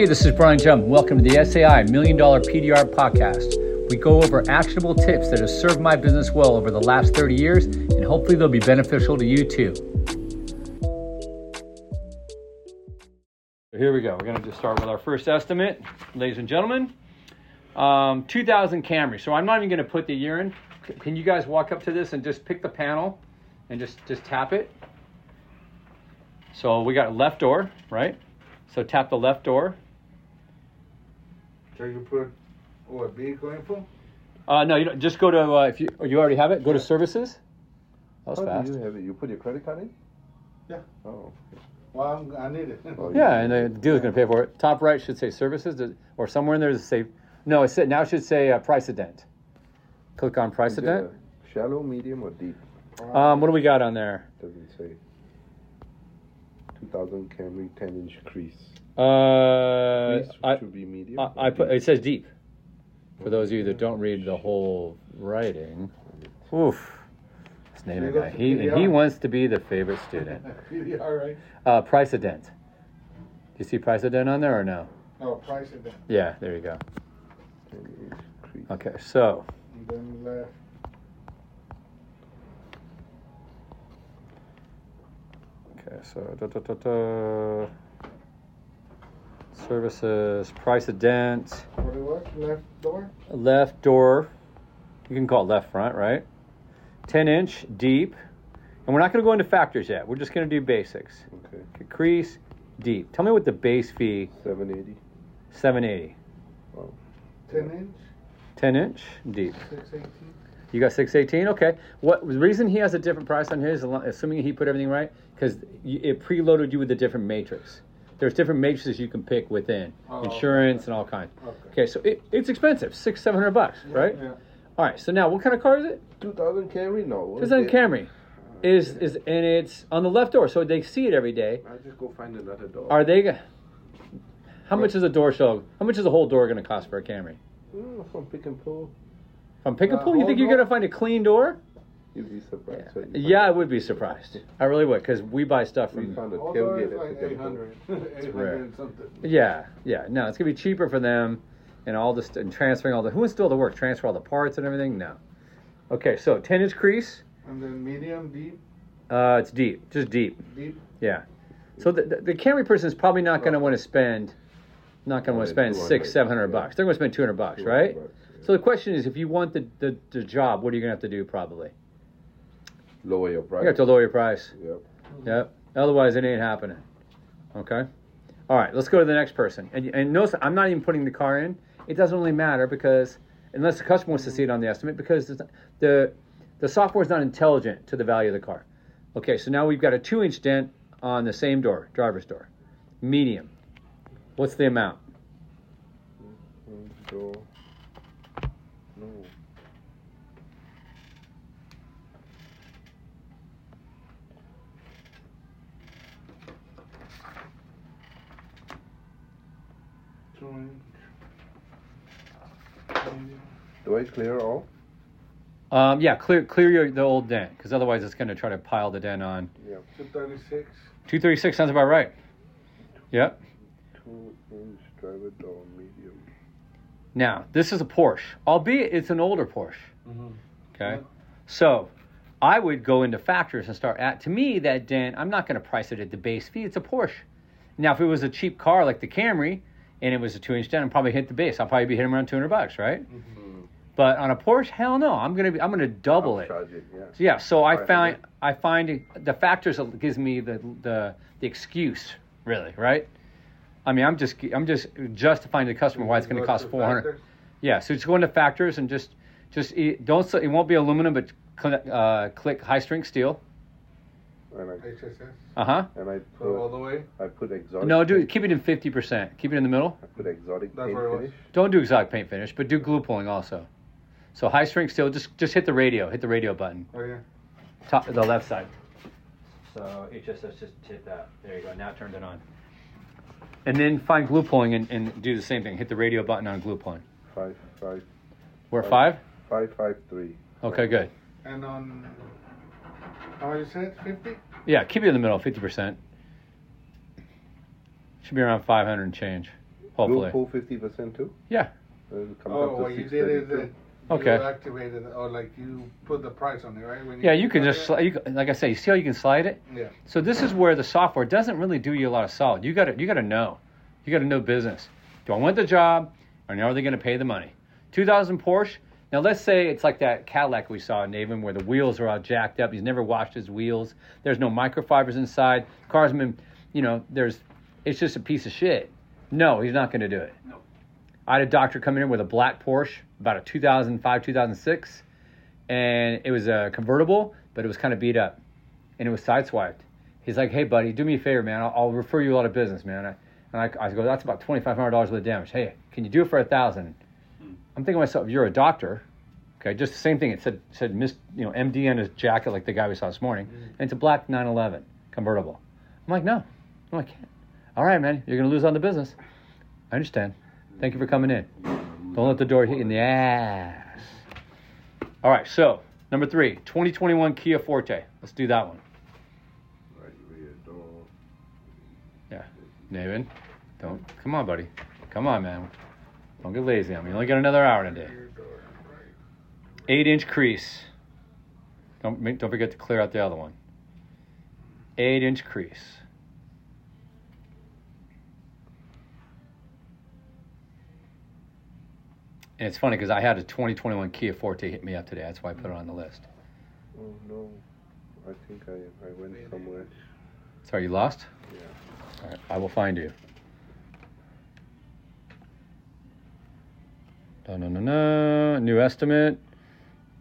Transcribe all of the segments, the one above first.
Hey, this is Brian Jump. Welcome to the SAI Million Dollar PDR podcast. We go over actionable tips that have served my business well over the last 30 years, and hopefully they'll be beneficial to you too. So here we go. We're going to just start with our first estimate, ladies and gentlemen. Um, 2000 Camry. So I'm not even going to put the year in. Can you guys walk up to this and just pick the panel and just just tap it? So we got left door, right? So tap the left door. So you put what vehicle info? Uh, no, you don't, just go to uh, if you oh, you already have it. Go to services. That was How fast. do you have it? You put your credit card in? Yeah. Oh. Well, I'm, I need it. oh Yeah, and the dealer's gonna pay for it. Top right should say services, does- or somewhere in there does it say? No, it said now it should say uh, price dent. Click on price Is it dent. a Shallow, medium, or deep? Um, what do we got on there? Doesn't say. 2000 Camry 10 inch crease. Uh, I, should be medium. I, I put it says deep. For those of you that don't read the whole writing, oof, this name You guy. He he wants to be the favorite student. All right. Uh, price dent. Do you see price of dent on there or no? Oh, price it then. Yeah, there you go. 10 inch crease. Okay, so then left. okay, so da, da, da, da. Services, price of dent, What it was? Left door? left door. You can call it left front, right? Ten inch deep, and we're not going to go into factors yet. We're just going to do basics. Okay. Okay, crease deep. Tell me what the base fee 780. 780. 10 inch? 10 inch deep. 618? You got 618? Okay. What the reason he has a different price on his, assuming he put everything right, because it preloaded you with a different matrix. There's different matrices you can pick within Oh, insurance and all kinds. Okay. Okay, so it, it's expensive, six, seven hundred bucks, right? Yeah. All right. So now, what kind of car is it? 2000 Camry? No. what It's is on it? Camry. Is is and it's on the left door, so they see it every day. I'll just go find another door. Are they? How much is a door show? How much is a whole door going to cost for a Camry? Mm, from pick and pull. From pick and Uh, pull, you whole think you're going to find a clean door? You'd be surprised. what you Yeah, I would be surprised. I really would, because we buy stuff We from. found a All door tailgate is at like pick 800. 800 rare. something. Yeah, yeah. No, it's gonna be cheaper for them, and all this and transferring all the. Who wants to do all the work? Transfer all the parts and everything? No. Okay, so ten inch crease. And then medium, deep, Uh, it's deep, just deep. deep. Yeah. So the the, the Camry person is probably not gonna want to spend, not gonna want to spend six, seven hundred yeah. bucks. They're gonna spend two hundred bucks, right? bucks, So the question is, if you want the, the the job, what are you gonna have to do? Probably Lower your price. you have to lower your price. Yep. Yep. Otherwise, it ain't happening. Okay. All right. Let's go to the next person. And, and notice, I'm not even putting the car in. It doesn't really matter because unless the customer wants to see it on the estimate, because the the, the software is not intelligent to the value of the car. Okay. So now we've got a two inch dent on the same door, driver's door, medium. What's the amount? Mm, Door. No. Do I clear all? Um, yeah, clear clear your, the old dent because otherwise it's going to try to pile the dent on. Yeah. 236. 236 sounds about right. Yep. Two inch driver door medium. Now this is a Porsche, albeit it's an older Porsche. Mm-hmm. Okay. So I would go into factors and start at to me that dent, I'm not gonna price it at the base fee. It's a Porsche. Now if it was a cheap car like the Camry and it was a two inch dent, I'd probably hit the base. I'll probably be hitting around two hundred bucks, right? But on a Porsche, hell no. I'm gonna be I'm gonna double it. It. Yeah. Yeah, so I find. I find the factors that gives me the the the excuse, really, right? I mean, I'm just I'm just justifying to the customer why it's going to cost four hundred. Yeah, so just go into factors and just just it, don't it won't be aluminum, but cl- uh, click high strength steel. And I HSS. Uh huh. and I So all the way. I put exotic. No, do paint- keep it in fifty percent. Keep it in the middle. I put exotic That's paint where it was. finish. Don't do exotic paint finish, but do glue pulling also. So high strength steel. Just just hit the radio. Hit the radio button. Oh yeah. Top the left side. So HSS just hit that. There you go. Now it turned it on. And then find glue pulling and, and do the same thing. Hit the radio button on glue pulling. Five five We're five. five five three. Okay, good. And on. How much you said? 50? Yeah, keep it in the middle, fifty percent. Should be around five hundred and change. Hopefully. Glue pull fifty percent too. Yeah. And it comes Oh, what you did is 632. that uh, Okay. you activated it or like you put the price on it, right? When Yeah, you can just it? sli- you, can- like I say, you see how you can slide it. Yeah. So this is where the software doesn't really do you a lot of solid. You got to you got to know. You got to know business. Do I want the job, or are they going to pay the money? 2000 Porsche. Now let's say it's like that Cadillac we saw in Navin where the wheels are all jacked up. He's never washed his wheels. There's no microfibers inside. Car's been, you know, there's. It's just a piece of shit. No, he's not going to do it. No. I had a doctor come in with a black Porsche, about a 2005, 2006, and it was a convertible, but it was kind of beat up, and it was sideswiped. He's like, "Hey, buddy, do me a favor, man. I'll, I'll refer you a lot of business, man." I, and I, I go, "That's about twenty five hundred dollars worth of damage. Hey, can you do it for a thousand? I'm thinking to myself, "You're a doctor, okay? Just the same thing. It said said Miss, you know, MD on his jacket, like the guy we saw this morning, mm-hmm. and it's a black 911 convertible. I'm like, no, no, I can't. All right, man, you're gonna lose on the business. I understand. Thank you for coming in. Don't let the door hit you in the ass. All right, so number three, 2021 Kia Forte. Let's do that one. Yeah, rear. Navin, don't come on, buddy. Come on, man. Don't get lazy on me. You only got another hour in a day. Eight inch crease. Don't make, don't forget to clear out the other one. Eight inch crease. And it's funny because I had a 2021 Kia Forte hit me up today. That's why I put it on the list. Oh no, I think I I went somewhere. Sorry, you lost? Yeah. All right, I will find you. No, no, no, no. New estimate.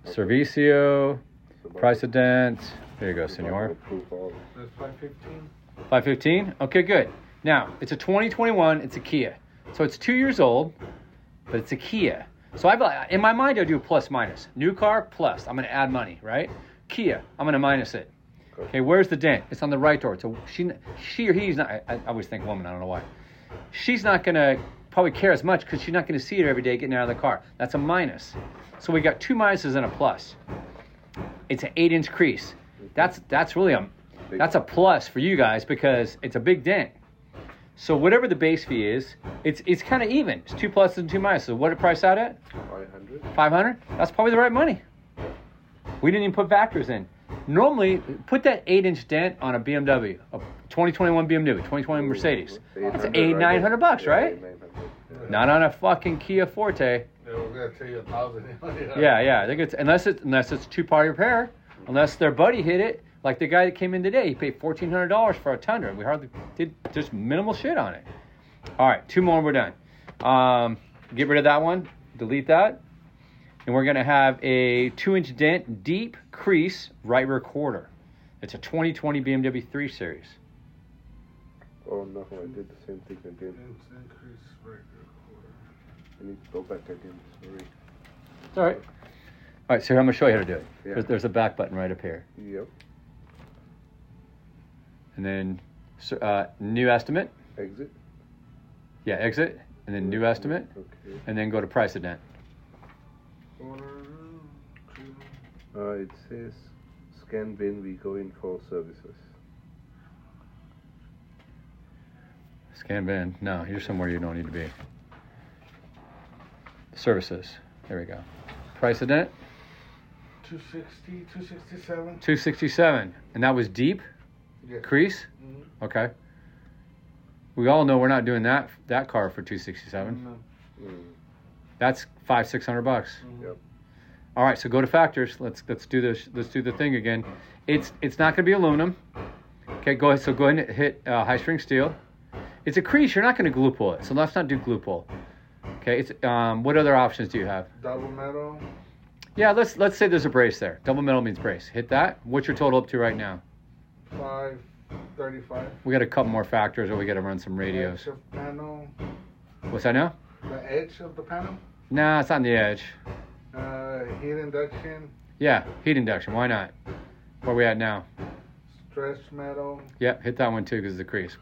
Servicio. price of dent. There you go, senor. Approve all. That's five fifteen. 515? Okay, good. Now, it's a 2021, it's a Kia. So it's two years old, but it's a Kia. So I've, uh, in my mind, I do plus minus. New car, plus. I'm going to add money, right? Kia, I'm going to minus it. Okay, where's the dent? It's on the right door. So she, she or he's not, I, I always think woman, I don't know why. She's not going to probably care as much because she's not going to see it every day getting out of the car. That's a minus. So we got two minuses and a plus. It's an eight inch crease. That's, that's really a, that's a plus for you guys because it's a big dent. So whatever the base fee is, it's it's kind of even. It's two pluses and two minuses. So what did it price out at? Five hundred. Five hundred. That's probably the right money. We didn't even put factors in. Normally, put that eight inch dent on a BMW, a 2021 BMW, 2021 Mercedes. That's eight nine hundred bucks, right? Not on a fucking Kia Forte. They were gonna tell you a thousand. Yeah, yeah. They get unless it's unless it's two part repair, unless their buddy hit it. Like the guy that came in today, he paid fourteen hundred dollars for a Tundra. We hardly did just minimal shit on it. All right, two more, and we're done. Um, get rid of that one, delete that, and we're gonna have a two-inch dent, deep crease, right rear quarter. It's a 2020 BMW 3 Series. Oh no, I did the same thing again. Increase right I need to go back again. Sorry. It's all right. All right, so I'm gonna show you how to do it. Yeah. There's, there's a back button right up here, Yep. and then so, uh, new estimate. Exit. Yeah, exit, and then new estimate, Okay. and then go to price of dent. Quarter. Uh, it says scan VIN. We go in for services. Scan VIN. No, you're somewhere you don't need to be. Services. There we go. Price of dent, 260, 267. 267. And that was deep Yes. crease? Mhm. Okay. We all know we're not doing that that car for 267. No. Mm. That's five, six hundred bucks. Mhm. Yep. All right, so go to factors. Let's let's do this. Let's do the thing again. It's it's not going to be aluminum. Okay, go ahead. So go ahead and hit uh, high strength steel. It's a crease. You're not going to glue pull it. So let's not do glue pull. Okay. It's um. What other options do you have? Double metal. Yeah. Let's let's say there's a brace there. Double metal means brace. Hit that. What's your total up to right now? Five thirty-five. We got a couple more factors, or we got to run some radios. Panel. What's that now? The edge of the panel. Nah, it's on the edge. Uh, heat induction. Yeah, heat induction. Why not? Where we at now? Stretch metal. Yep, hit that one too because it's a crease.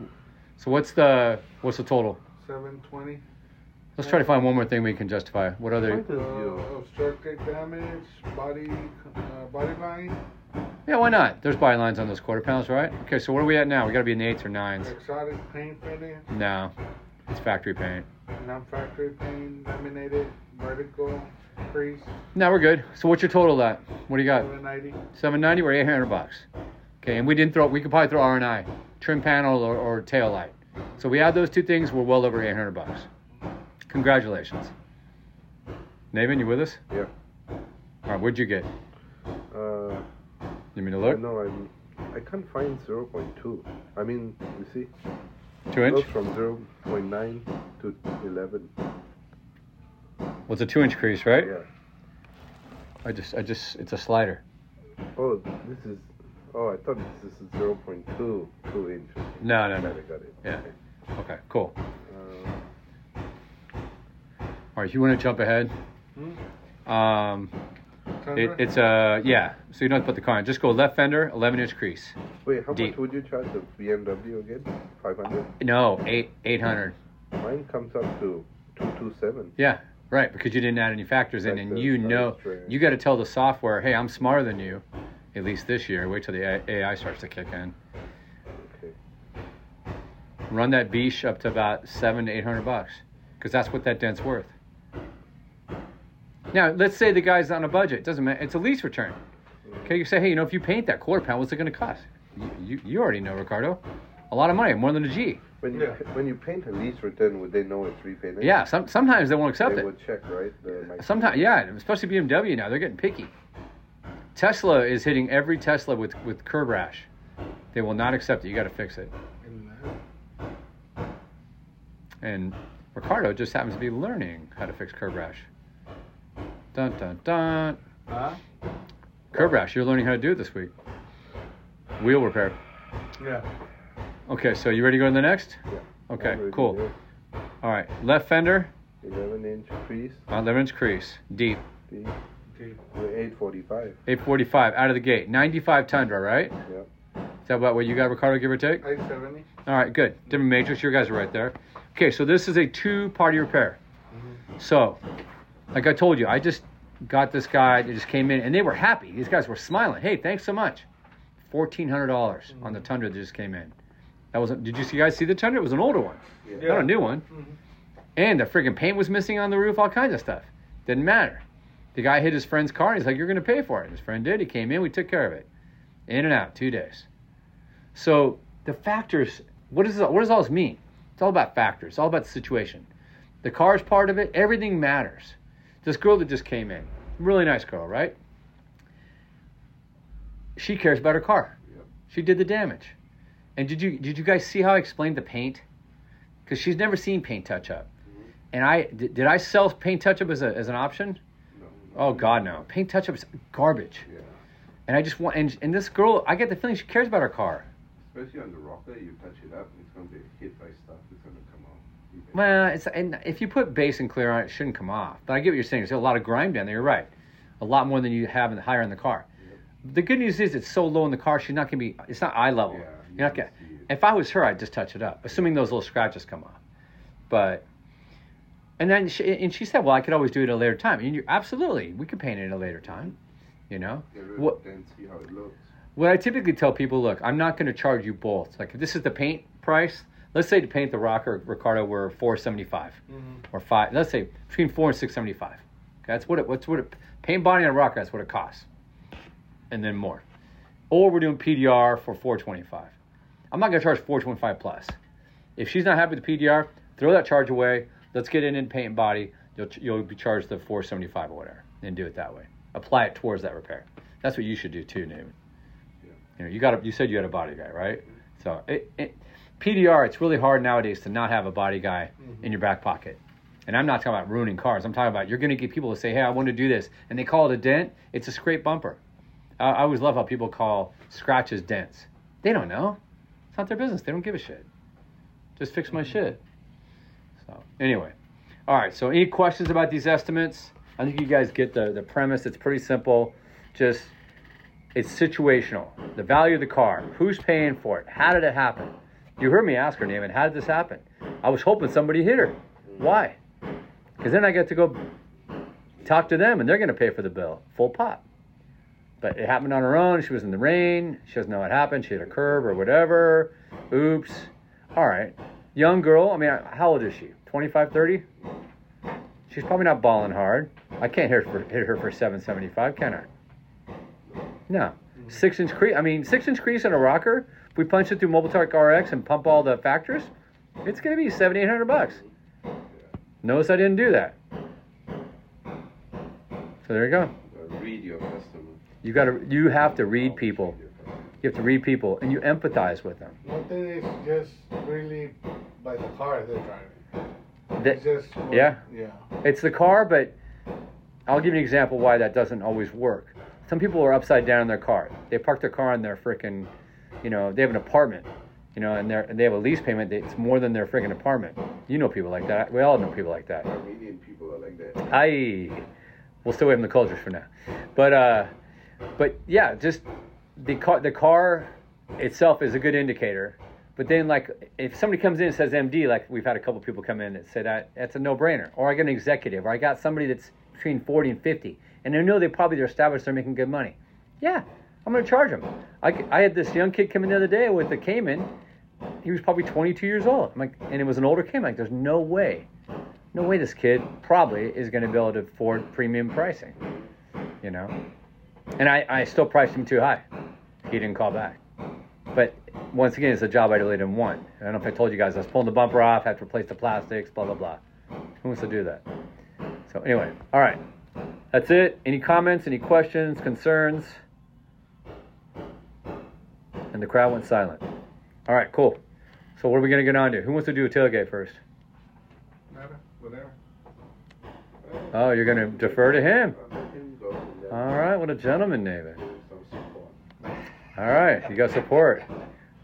So what's the what's the total? Seven twenty. Let's try to find one more thing we can justify. What other? Why does Uh, your obstructed damage. Body. Uh, body line. Yeah, why not? There's body lines on those quarter panels, right? Okay, so where are we at now? We got to be in the eights or nines. Exotic paint finish. No. It's factory paint. Non-factory paint, laminated, vertical, crease, Now we're good. So what's your total at? What do you got? 790. 790 or 800 bucks. Okay, and we didn't throw. We could probably throw R and I, trim panel or, or tail light. So we add those two things. We're well over 800 bucks. Congratulations. Nathan, you with us? Yeah. All right, what'd you get? Uh, You mean to look? No, I'm. I can't find 0.2. I mean, you see, Two inch? from 0.9 to 11. What's a two inch crease, right? Yeah. I just, I just, it's a slider. Oh, this is. Oh, I thought this is 0.2 two inch. No, no, no. it, got it. Yeah. Okay. Okay, cool. Uh, All right, you want to jump ahead? Hmm? Um, it, it's a yeah. So you don't have to put the car in. Just go left fender, 11 inch crease. wait, how Deep. much would you charge the BMW again? 500? No, eight 800. Mine comes up to 227. Yeah, right. Because you didn't add any factors in, Like and the you know you got to tell the software, hey, I'm smarter than you. At least this year. Wait till the A- AI starts to kick in. Okay. Run that beach up to about seven to eight hundred bucks, because that's what that dent's worth. Now, let's say the guy's on a budget. Doesn't matter. It's a lease return. Okay, you say, hey, you know, if you paint that quarter pound, what's it going to cost? You, you, you already know, Ricardo. A lot of money, more than a G. When you Yeah. when you paint a lease return, would they know it's repainted? Yeah, some, sometimes they won't accept They it. would check, right? The Sometimes, yeah, especially BMW now, they're getting picky. Tesla is hitting every Tesla with, with curb rash. They will not accept it. You got to fix it. And Ricardo just happens to be learning how to fix curb rash. Dun dun dun. Huh? Curb rash, you're learning how to do it this week. Wheel repair. Yeah. Okay, so you ready to go to the next? Yeah. Okay, cool. All right, left fender, 11 inch crease, uh, 11 inch crease, deep, the Deep. with 845. 845 out of the gate, 95 Tundra, right? Yeah. Is that about what you got, Ricardo, give or take? 870. All right, good. Different matrix. You guys are right there. Okay, so this is a two-party repair. So, like I told you, I just got this guy. They just came in, and they were happy. These guys were smiling. Hey, thanks so much. Fourteen hundred dollars on the Tundra that just came in. That wasn't. Did you see- guys see the Tundra? It was an older one, Yeah. not a new one. Mhm. And the friggin' paint was missing on the roof. All kinds of stuff. Didn't matter. The guy hit his friend's car. and He's like, "You're gonna pay for it." And his friend did. He came in. We took care of it. In and out, two days. So the factors. What does what does all this mean? It's all about factors. It's all about the situation. The car's part of it. Everything matters. This girl that just came in, really nice girl, right? She cares about her car. Yep. She did the damage. And did you did you guys see how I explained the paint? Because she's never seen paint touch up. Mm-hmm. And I did, did I sell paint touch up as a as an option? No. Oh God, no! Paint touch up is garbage. Yeah. And I just want and, and this girl, I get the feeling she cares about her car. Especially on the rocker, you touch it up, it's going to be hit by stuff. It's going to. Well, it's and if you put base and clear on it, it shouldn't come off. But I get what you're saying. There's a lot of grime down there. You're right. A lot more than you have in the higher in the car. The good news is it's so low in the car. She's not gonna be. It's not eye level. Yeah, You're not gonna. can see it. If I was her, I'd just touch it up, assuming those little scratches come off. But. And then she, and she said, "Well, I could always do it at a later time." And you absolutely, we could paint it at a later time. You know. What- of and see how it looks. What I typically tell people, look, I'm not going to charge you both. Like if this is the paint price. Let's say to paint the rocker Ricardo were 475 Mhm. or five. Let's say between four and 675. Okay, that's what it. What's what it, paint body on a rocker. That's what it costs, and then more. Or we're doing PDR for 425. I'm not going to charge 425 plus. If she's not happy with the PDR, throw that charge away. Let's get it in paint and body. You'll you'll be charged the 475 or whatever, and do it that way. Apply it towards that repair. That's what you should do too, Newman. You know, you got a, you said you had a body guy, right? So it, it, PDR, it's really hard nowadays to not have a body guy mm-hmm. in your back pocket. And I'm not talking about ruining cars. I'm talking about you're going to get people to say, "Hey, I want to do this," and they call it a dent. It's a scrape bumper. I, I always love how people call scratches dents. They don't know. It's not their business. They don't give a shit. Just fix my mm-hmm. shit. So anyway, all right. So any questions about these estimates? I think you guys get the the premise. It's pretty simple. Just it's situational. The value of the car. Who's paying for it? How did it happen? You heard me ask her, name, and how did this happen? I was hoping somebody hit her. Why? Because then I get to go talk to them and they're going to pay for the bill. Full pot. But it happened on her own. She was in the rain. She doesn't know what happened. She hit a curb or whatever. Oops. All right. young girl. I mean, how old is she? 25, 30? She's probably not balling hard. I can't hit her for, hit her for 775, can I? No. Six inch crease. I mean, six inch crease in a rocker. If we punch it through Mobile Tech RX and pump all the factors, it's going to be seven, eight hundred bucks. Notice I didn't do that. So there you go. Read your customer. You got to. You have to read people. You have to read people, and you empathize with them. One thing is just really by the car they're driving. That- It's just yeah. yeah. It's the car, but I'll give you an example why that doesn't always work. Some people are upside down in their car. They park their car in their freaking, you know, they have an apartment, you know, and, they're, and they have a lease payment. It's more than their freaking apartment. You know people like that. We all know people like that. Armenian people are like that. I, we'll stay away from the cultures for now. But, uh, but yeah, just the car, the car itself is a good indicator. But then, like, if somebody comes in and says MD, like we've had a couple people come in that say that that's a no-brainer. Or I got an executive, or I got somebody that's between 40 and 50, and I know they probably they're established, they're making good money. Yeah, I'm going to charge them. I, I had this young kid come in the other day with a Cayman. He was probably 22 years old. I'm like, and it was an older Cayman. Like, there's no way, no way this kid probably is going to be able to afford premium pricing. You know, and I, I still priced him too high. He didn't call back. But once again, it's a job I really didn't want. I don't know if I told you guys, I was pulling the bumper off, had to replace the plastics, blah, blah, blah. Who wants to do that? So, anyway, all right. That's it. Any comments, any questions, concerns? And the crowd went silent. All right, cool. So, what are we going to get on to? Who wants to do a tailgate first? Oh, you're going to defer to him. Uh, let him go and then All right, what a gentleman, David. All right, you got support.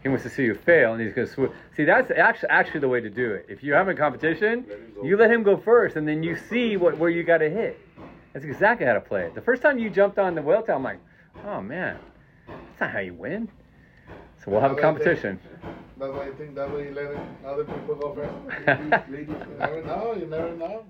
He wants to see you fail, and he's gonna swoop. See, that's actually actually the way to do it. If you have a competition, Let him go you let him go first, and then you see what where you got to hit. That's exactly how to play it. The first time you jumped on the whale tail, I'm like, oh man, that's not how you win. So we'll have a competition. That's why I think that way you let other people go first. Ladies, ladies You never know. You never know.